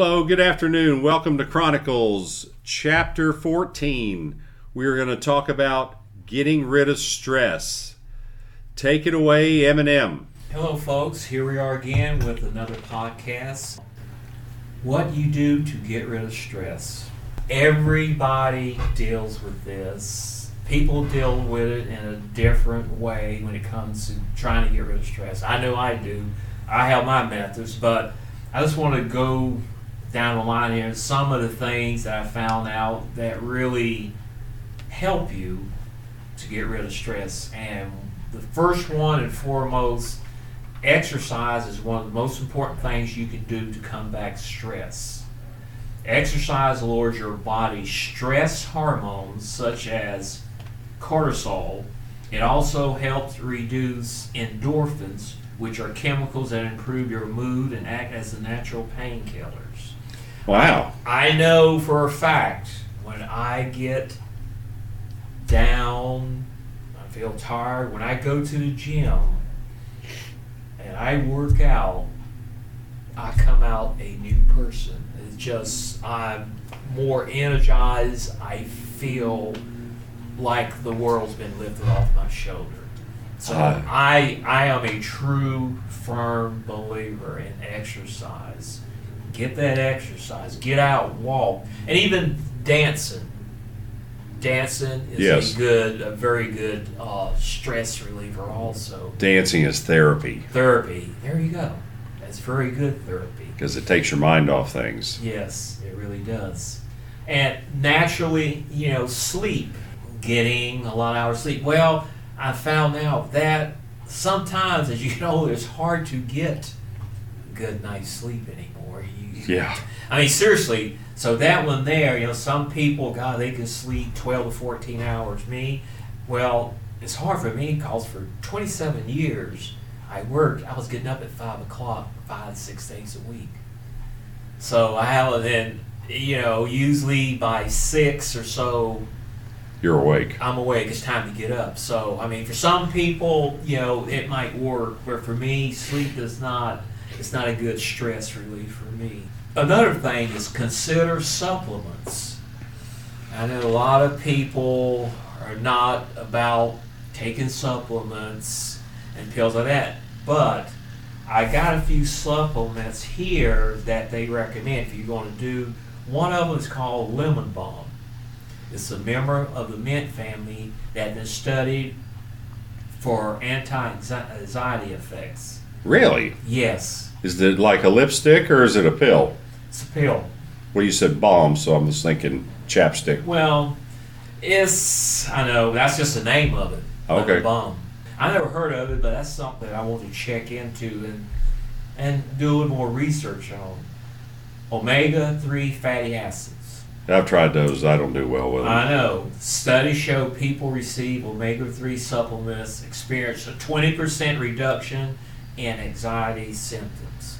Hello, good afternoon. Welcome to Chronicles, Chapter 14. We are going to talk about getting rid of stress. Take it away, Eminem. Hello, folks. Here we are again with another podcast. What you do to get rid of stress. Everybody deals with this. People deal with it in a different way when it comes to trying to get rid of stress. I know I do. I have my methods, but I just want to go down the line here some of the things that I found out that really help you to get rid of stress. And the first one and foremost, exercise is one of the most important things you can do to combat stress. Exercise lowers your body's stress hormones such as cortisol. It also helps reduce endorphins, which are chemicals that improve your mood and act as a natural painkillers. Wow. I know for a fact when I get down, I feel tired, when I go to the gym and I work out, I come out a new person. It's just, I'm more energized. I feel like the world's been lifted off my shoulder. So Ah. I, I am a true, firm believer in exercise. Get that exercise. Get out, walk, and even dancing. Dancing is Yes. a good, a very good uh, stress reliever. Also, Dancing is therapy therapy. There you go. That's very good therapy. because it takes your mind off things. Yes, it really does. And naturally, you know, sleep, getting a lot of hours sleep. Well, I found out that sometimes as you know, it's hard to get good night's sleep anymore. Yeah. I mean, seriously. So that one there, you know, some people, God, they can sleep 12 to 14 hours. Me, well, it's hard for me because for 27 years, I worked. I was getting up at 5 o'clock, five, six days a week. So I have then, you know, usually by 6 or so, You're awake. I'm awake. It's time to get up. So, I mean, for some people, you know, it might work, but for me, sleep is not. It's not a good stress relief for me. Another thing is consider supplements. I know a lot of people are not about taking supplements and pills like that, but I got a few supplements here that they recommend if you're going to do. One of them is called Lemon Balm. It's a member of the mint family that has been studied for anti-anxiety effects. Really? Yes, Is it like a lipstick or is it a pill? It's a pill. Well, you said balm, so I'm just thinking chapstick. Well, it's I know that's just the name of it. Okay. Lemon Balm. I never heard of it, but that's something I want to check into and and do a little more research on. Omega three fatty acids. I've tried those. I don't do well with them. I know. Studies show people receive omega 3 supplements experience a 20% reduction in anxiety symptoms.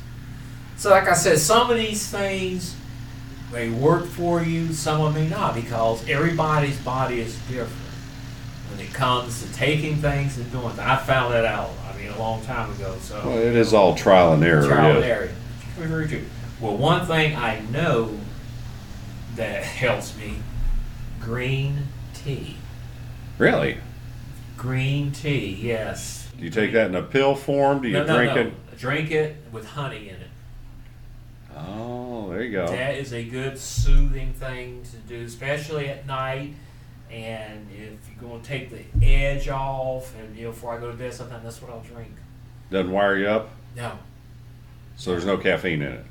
So, like I said, some of these things may work for you, some of them may not, because everybody's body is different when it comes to taking things and doing things. I found that out, I mean, a long time ago. So, Well, it is all trial and error. trial and error. Very, true. Well, one thing I know that helps me green tea. Really? Green tea, yes. Do you take that in a pill form? Do you no, no, drink no. it? Drink it with honey in it. Oh, there you go. That is a good soothing thing to do, especially at night. And if you're going to take the edge off, and you know, before I go to bed, sometimes that's what I'll drink. Doesn't wire you up, No, so there's no caffeine in it.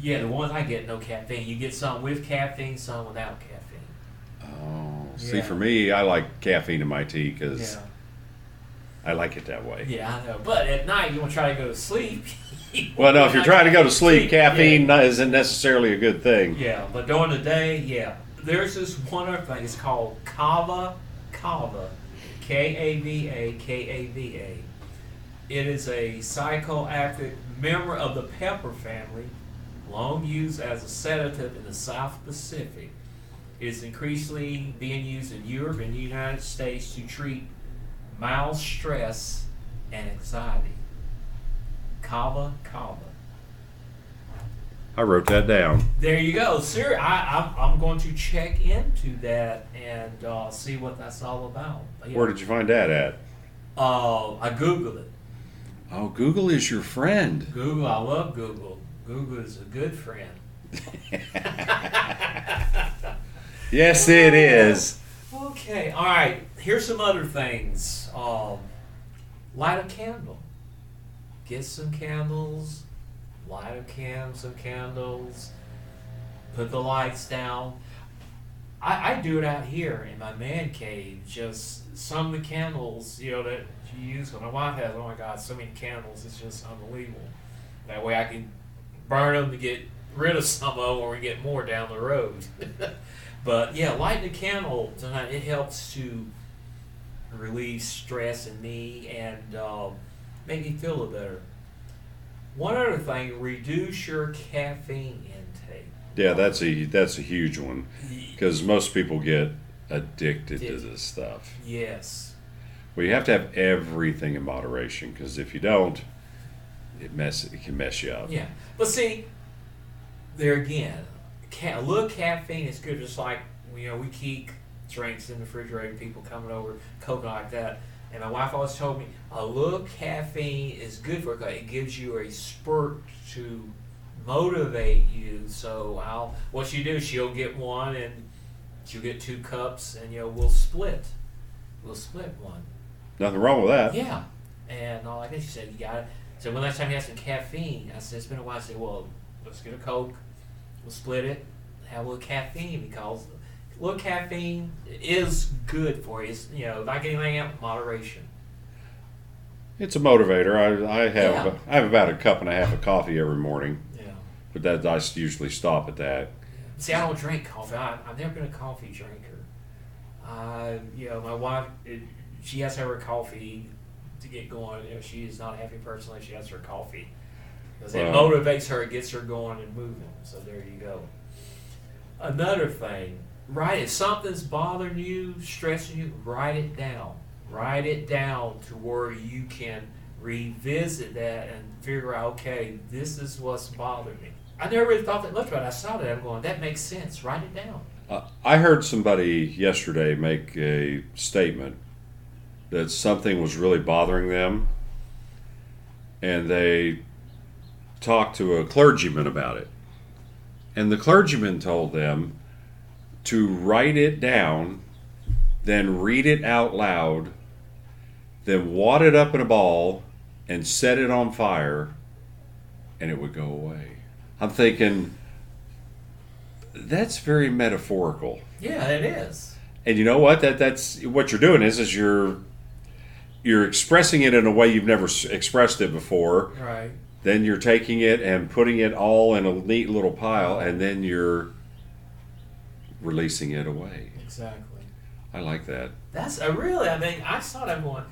yeah, the ones I get no caffeine. You get some with caffeine, some without caffeine. Oh, see, Yeah. for me, I like caffeine in my tea because Yeah. I like it that way. Yeah, I know. But at night, you want to try to go to sleep. Well, no, if you're trying to go to sleep, caffeine not- isn't necessarily a good thing. Yeah, but during the day, yeah. There's this one other thing. It's called kava, kava, K A V A K A V A. It is a psychoactive member of the pepper family, long used as a sedative in the South Pacific. It is increasingly being used in Europe and the United States to treat mild stress and anxiety. Kava, kava. I wrote that down. There you go. Sir, I, I'm, I'm going to check into that and uh, see what that's all about. Yeah. Where did you find that at? Uh, I Googled it. Oh, Google is your friend. Google, I love Google. Google is a good friend. Yes, it is. Okay, all right. Here's some other things. Um, light a candle. Get some candles. Light a can, some candles. Put the lights down. I, I do it out here in my man cave. Just some of the candles, you know, that you use. When my wife has, oh my God, so many candles. It's just unbelievable. That way I can burn them to get rid of some of them, or we get more down the road. But yeah, lighting a candle tonight it helps to relieve stress in me and uh, make me feel a better. One other thing, reduce your caffeine intake. Yeah, that's a that's a huge one because most people get addicted to this stuff. Yes. Well, you have to have everything in moderation because if you don't, it mess it can mess you up. Yeah, but see, there again, ca- a little caffeine is good. Just like you know, we keep drinks in the refrigerator. People coming over, coconut like that. And my wife always told me a little caffeine is good for you. It gives you a spurt to motivate you. So I'll what she do, she'll get one and she'll get two cups, and you know we'll split. We'll split one. Nothing wrong with that. Yeah. And all like that, she said, you got it. So when last time you had some caffeine, I said, it's been a while. I said, well, let's get a Coke. We'll split it. Have a little caffeine because a little caffeine is good for you. It's, you know, like anything else, moderation. It's a motivator. I, I have Yeah. I have about a cup and a half of coffee every morning, Yeah. but that I usually stop at that. See, I don't drink coffee. I, I've never been a coffee drinker. Uh, you know, my wife, it, she has to have her coffee to get going. You know, she is not a happy person unless she has her coffee. Because it Wow. motivates her, it gets her going and moving. So there you go. Another thing, write if something's bothering you, stressing you, write it down. Write it down to where you can revisit that and figure out, okay, this is what's bothering me. I never really thought that much about it. I saw that. I'm going, that makes sense. Write it down. Uh, I heard somebody yesterday make a statement that something was really bothering them, and they talked to a clergyman about it. And the clergyman told them to write it down, then read it out loud, then wad it up in a ball and set it on fire, and it would go away. I'm thinking, that's very metaphorical. Yeah, it is. And you know what? That that's what you're doing is is you're you're expressing it in a way you've never expressed it before. Right. Then you're taking it and putting it all in a neat little pile, and then you're releasing it away. Exactly. I like that. That's a really. I mean, I saw that going.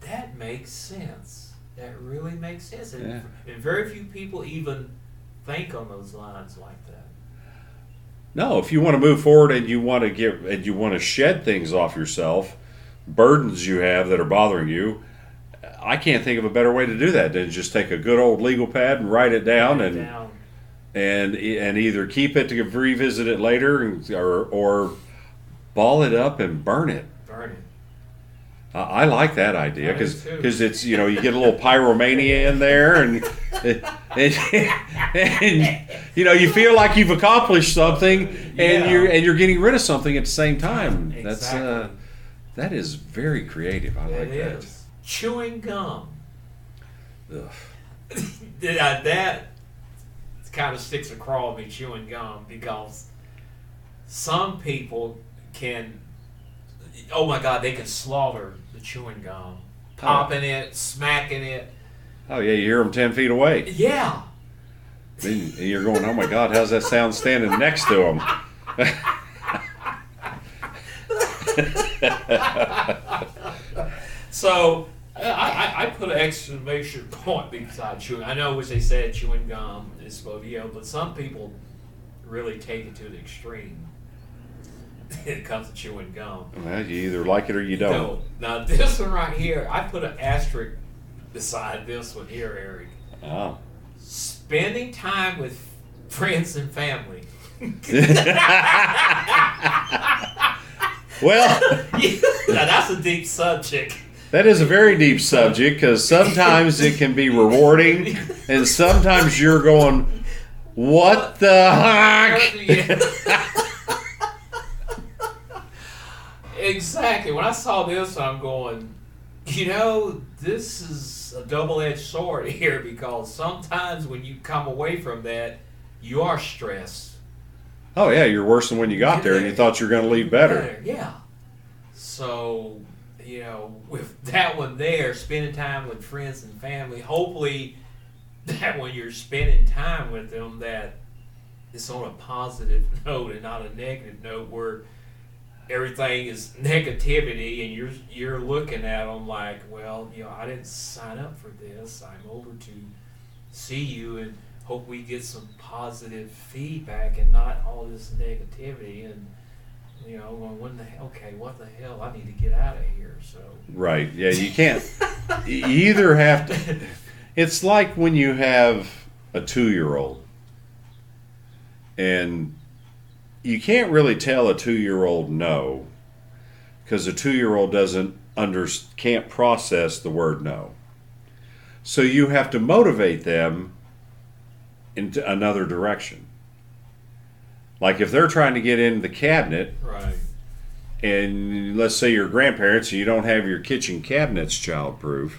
That makes sense. That really makes sense. And, Yeah. and very few people even think on those lines like that. No, if you want to move forward and you want to get and you want to shed things off yourself, burdens you have that are bothering you, I can't think of a better way to do that than just take a good old legal pad and write it down Write it and down. and and either keep it to revisit it later and, or or ball it up and burn it. burn it. I I like that idea do because it's you know you get a little pyromania in there and, and, and you know you feel like you've accomplished something and Yeah. you're and you're getting rid of something at the same time. Exactly. That's uh, that is very creative. I like It that. is. Chewing gum. Ugh. that, that kind of sticks a craw in me chewing gum because some people can oh my god they can slaughter the chewing gum oh. popping it smacking it Oh yeah, you hear them ten feet away. yeah Then you're going, oh my god, how's that sound standing next to them? so I, I, I put an exclamation point beside chewing i know as they said chewing gum is supposed to you know but some people really take it to the extreme it comes to chewing gum Well, you either like it or you don't. No. Now this one right here, I put an asterisk beside this one here, Eric. Oh. Spending time with friends and family. Well, now that's a deep subject. That is a very deep subject because sometimes it can be rewarding, and sometimes you're going, "What the heck?" exactly. When I saw this, I'm going, you know, this is a double-edged sword here because sometimes when you come away from that, you are stressed. Oh yeah, you're worse than when you got there, and you thought you were going to leave better. Yeah. So, you know, with that one there, spending time with friends and family, hopefully that when you're spending time with them that it's on a positive note and not a negative note where everything is negativity and you're you're looking at them like, well, you know, I didn't sign up for this. I'm over to see you and hope we get some positive feedback and not all this negativity and you know when the hell okay what the hell i need to get out of here so Right. Yeah, you can't. you either have to. It's like when you have a two-year-old, and you can't really tell a two-year-old no, because a two-year-old doesn't under can't process the word no. So you have to motivate them into another direction. Like if they're trying to get in the cabinet right. and let's say your grandparents and you don't have your kitchen cabinets childproof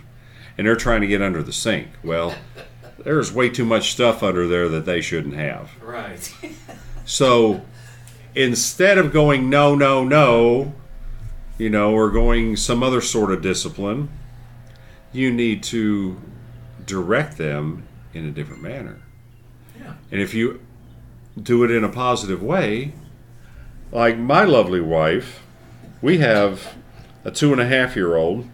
and they're trying to get under the sink well there's way too much stuff under there that they shouldn't have. Right. So instead of going no no no you know or going some other sort of discipline you need to direct them in a different manner. Yeah. And if you do it in a positive way, like my lovely wife, we have a two and a half year old,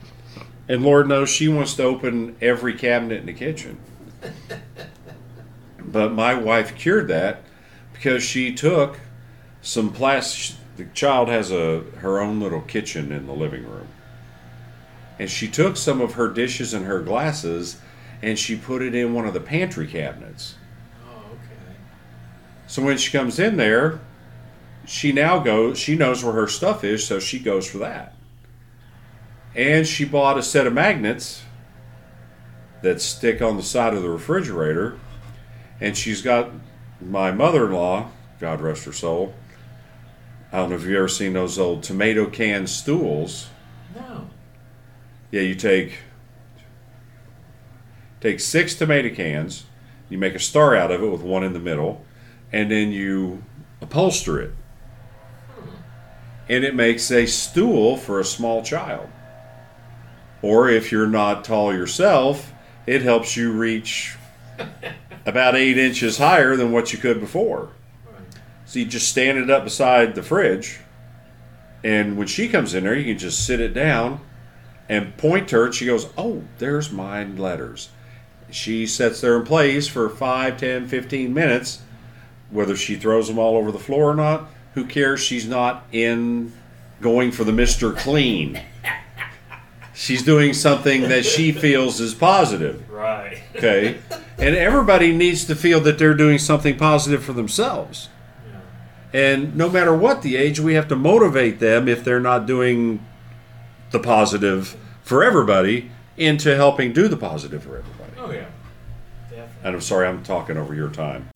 and Lord knows she wants to open every cabinet in the kitchen. But my wife cured that because she took some plastic. The child has a her own little kitchen in the living room, and she took some of her dishes and her glasses, and she put it in one of the pantry cabinets. So when she comes in there, she now goes, she knows where her stuff is, so she goes for that. And she bought a set of magnets that stick on the side of the refrigerator. And she's got my mother in law, God rest her soul. I don't know if you've ever seen those old tomato can stools. no Yeah, you take take six tomato cans, you make a star out of it with one in the middle, and then you upholster it. And it makes a stool for a small child. Or if you're not tall yourself, it helps you reach about eight inches higher than what you could before. So you just stand it up beside the fridge, and when she comes in there, you can just sit it down and point to her. And she goes, "Oh, there's my letters." She sits there and plays for 5, 10, 15 minutes. Whether she throws them all over the floor or not, who cares? She's not in going for the Mister Clean. She's doing something that she feels is positive. right Okay, and everybody needs to feel that they're doing something positive for themselves. yeah And no matter what the age, we have to motivate them if they're not doing the positive for everybody into helping do the positive for everybody. oh yeah definitely And I'm sorry, I'm talking over your time.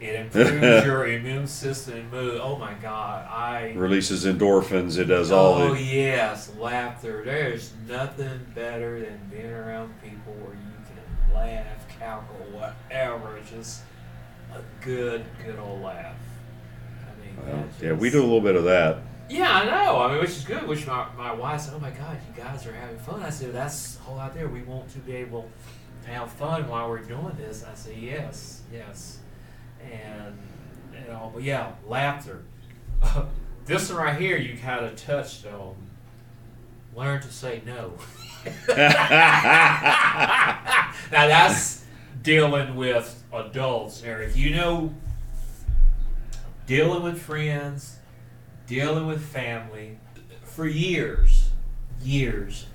It improves your immune system and mood. Oh my God, I. Releases endorphins. It does all Oh the. yes, laughter. There's nothing better than being around people where you can laugh, cackle, whatever. It's just a good, good old laugh. I mean, Well, that's yeah, we do a little bit of that. Yeah, I know. I mean, which is good. Which my, my wife said, "Oh my God, you guys are having fun." I said, "That's all out there. We want to be able to have fun while we're doing this." I said, "Yes, yes," and you know, but yeah, laughter. this one right here, you kind of touched on. Learn to say no. now that's dealing with adults, Eric. You know, dealing with friends, dealing with family. For years, years,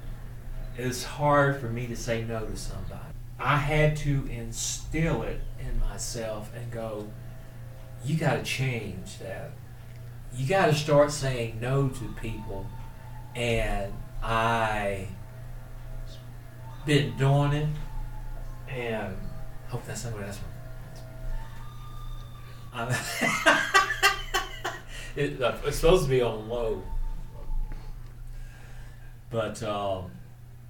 it's hard for me to say no to somebody. I had to instill it in myself and go, you got to change that. You got to start saying no to people. And I been doing it, and hope that's not what that's one. it, uh, it's supposed to be on low, but um,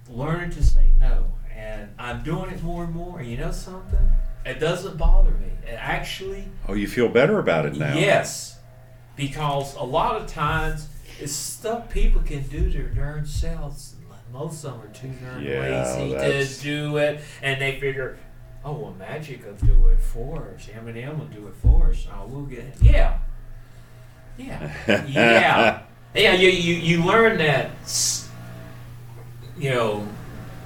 learning to say no, and I'm doing it more and more. And you know something? It doesn't bother me. It actually Oh, you feel better about it now. Yes, because a lot of times it's stuff people can do their darn selves. Most of them are too darn Yeah, lazy that's- to do it, and they figure, "Oh, well, Magic will do it for us. Eminem will do it for us. Oh, we'll get it." Yeah, yeah, yeah, yeah. You, you you learn that, you know,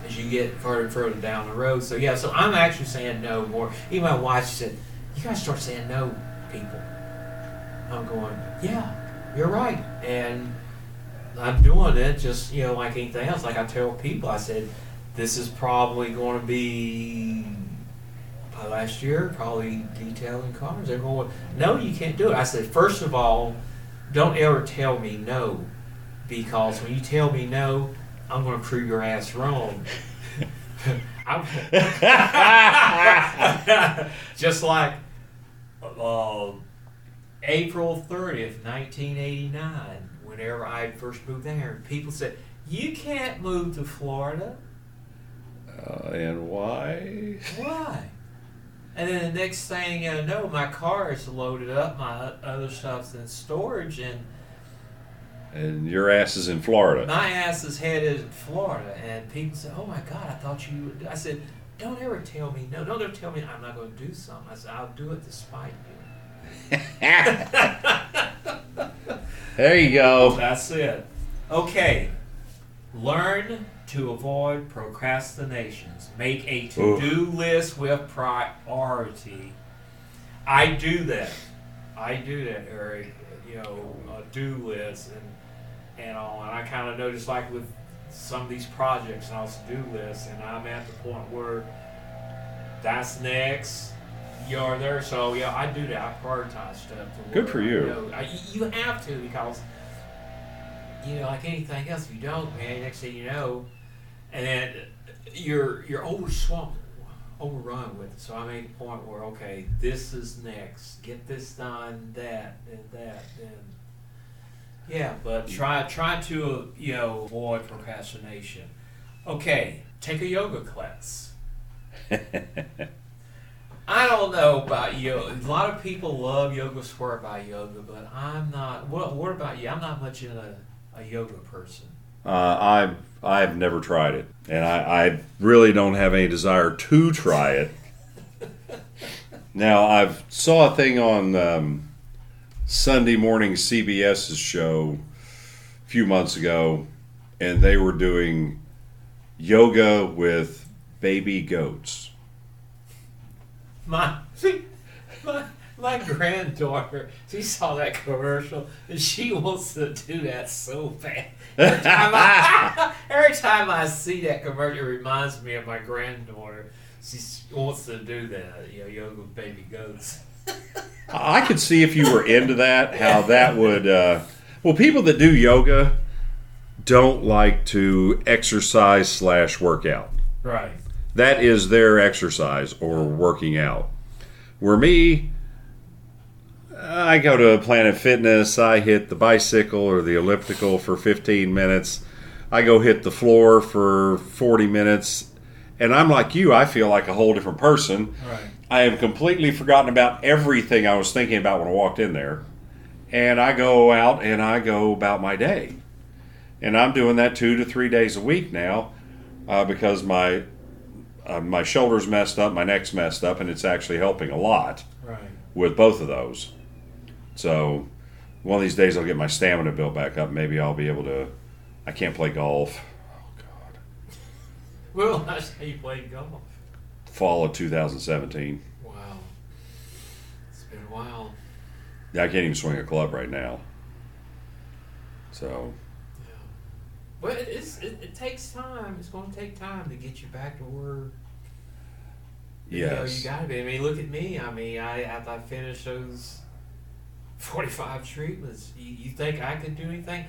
as you get further and further down the road. So yeah, so I'm actually saying no more. Even my wife said, "You gotta start saying no, people." I'm going, "Yeah, you're right," and I'm doing it just you know like anything else. Like I tell people, I said, "This is probably going to be." uh, Last year, probably detailing cars. They're going, no, you can't do it. I said, first of all, don't ever tell me no, because when you tell me no, I'm going to prove your ass wrong. Just like uh, April 30th, 1989, whenever I first moved there, people said, You can't move to Florida. Uh, and why? Why? And then the next thing you know, my car is loaded up, my other stuff's in storage, and And your ass is in Florida. my ass is headed to Florida. And people say, "Oh my God, I thought you." Would. I said, "Don't ever tell me no. Don't ever tell me I'm not going to do something." I said, "I'll do it despite you." There you go. That's it. Okay. Learn to avoid procrastinations. Make a to-do list with priority. I do that. I do that, Eric. You know, a do list and and all. And I kind of noticed, like with some of these projects and also do lists, and I'm at the point where that's next. You're there, so yeah, I do that. I prioritize stuff. to Good for I you. know- I, you have to because you know, like anything else, if you don't, man, next thing you know, and then you're you're overswamped, overrun with it. So I made a point where okay, this is next. Get this done, that, and that, and yeah. But try try to you know avoid procrastination. Okay, take a yoga class. I don't know about you. A lot of people love yoga, swear by yoga, but I'm not. What, what about you? I'm not much in a, a yoga person. Uh, I've I've never tried it, and I, I really don't have any desire to try it. Now I've saw a thing on um, Sunday morning CBS's show a few months ago, and they were doing yoga with baby goats. My see, my my granddaughter, she saw that commercial and she wants to do that so bad. Every time I, every time I see that commercial, it reminds me of my granddaughter. She wants to do that, you know, yoga with baby goats. I could see if you were into that, how that would. Uh, well, people that do yoga don't like to exercise slash workout. Right. That is their exercise or working out. Where me, I go to Planet Fitness, I hit the bicycle or the elliptical for 15 minutes. I go hit the floor for 40 minutes. And I'm like you, I feel like a whole different person. Right. I have completely forgotten about everything I was thinking about when I walked in there. And I go out and I go about my day. And I'm doing that two to three days a week now uh, because my uh, my shoulder's messed up, my neck's messed up, and it's actually helping a lot Right. with both of those. So one of these days I'll get my stamina built back up. Maybe I'll be able to. I can't play golf. Oh God. Well, that's how you play golf. Fall of 2017. Wow. It's been a while. Yeah, I can't even swing a club right now. So Yeah. But it, it's, it, it takes time. It's going to take time to get you back to where you know you got to be. I mean, look at me. I mean, I after I finished those forty-five treatments, you, you think I could do anything?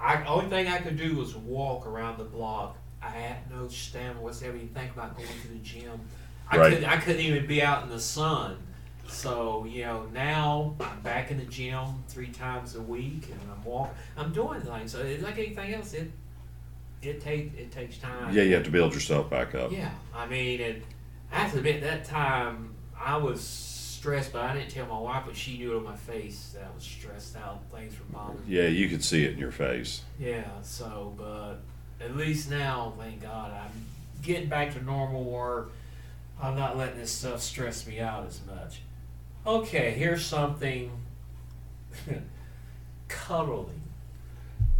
I only thing I could do was walk around the block. I had no stamina whatsoever. You think about going to the gym? I Right. couldn't. I couldn't even be out in the sun. So you know now I'm back in the gym three times a week, and I'm walking. I'm doing things. So it's like anything else. It it take it takes time. yeah, you have to build yourself back up. Yeah, I mean, and I have to admit that time I was stressed, but I didn't tell my wife, but she knew it on my face that I was stressed out. Things were bothering me. Yeah, you could see it in your face. Yeah, so, but at least now, thank God, I'm getting back to normal where I'm not letting this stuff stress me out as much. Okay, here's something cuddling.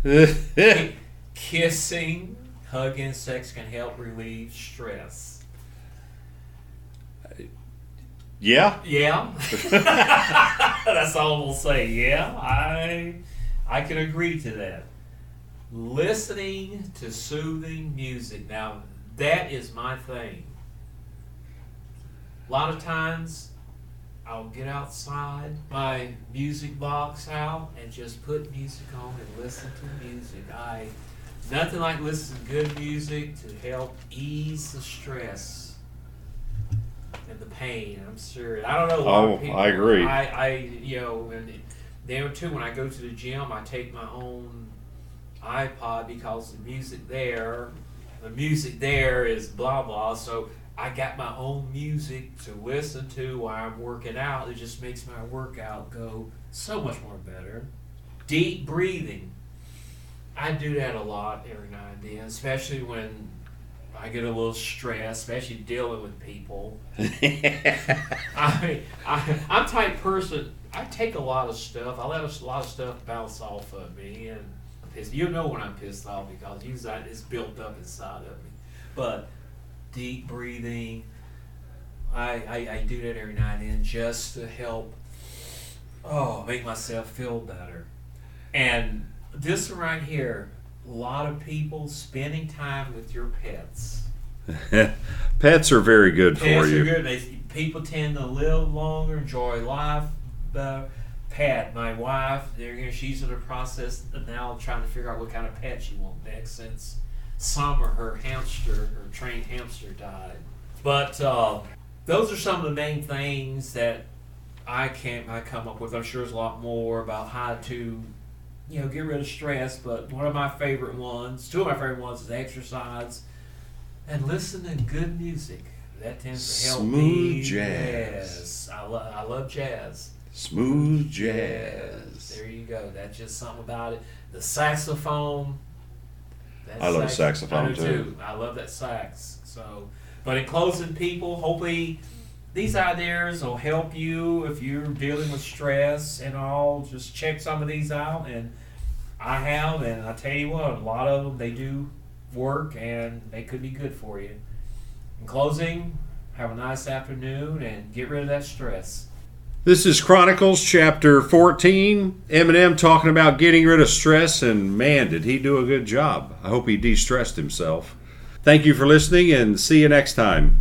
Kissing, hugging, sex can help relieve stress. yeah, Yeah. That's all we'll say. Yeah, I I can agree to that. Listening to soothing music. Now, that is my thing. A lot of times I'll get outside, my music box out, and just put music on and listen to music. I nothing like listening to good music to help ease the stress and the pain. I'm sure. I don't know. A lot Oh, of people, I agree. I, I, you know, and there too. When I go to the gym, I take my own iPod because the music there, the music there is blah blah. So I got my own music to listen to while I'm working out. It just makes my workout go so much more better. Deep breathing. I do that a lot every now and then, especially when I get a little stressed, especially dealing with people. I, I, I'm type person. I take a lot of stuff. I let a lot of stuff bounce off of me, and pissed. You know when I'm pissed off because usually it's built up inside of me. But deep breathing, I, I I do that every now and then just to help. Oh, make myself feel better. And this one right here, a lot of people spending time with your pets. Pets are very good for you. are good. They, people tend to live longer, enjoy life better. Pat, my wife, they're gonna, she's in the process now trying to figure out what kind of pet she wants next since Summer, her hamster, her trained hamster died. But uh, those are some of the main things that I can't I come up with. I'm sure there's a lot more about how to, you know, get rid of stress. But one of my favorite ones, two of my favorite ones, is exercise and listen to good music. That tends to help Smooth me. jazz. Yes, I love I love jazz. Smooth jazz. there you go. That's just something about it. The saxophone. that I love sax- saxophone, do too. I love that sax. So, but in closing, people, hopefully these ideas will help you if you're dealing with stress and all. Just check some of these out, and I have, and I tell you what, a lot of them they do work, and they could be good for you. In closing, have a nice afternoon, and get rid of that stress. This is Chronicles chapter 14. Eminem talking about getting rid of stress, and man, did he do a good job. I hope he de stressed himself. Thank you for listening, and see you next time.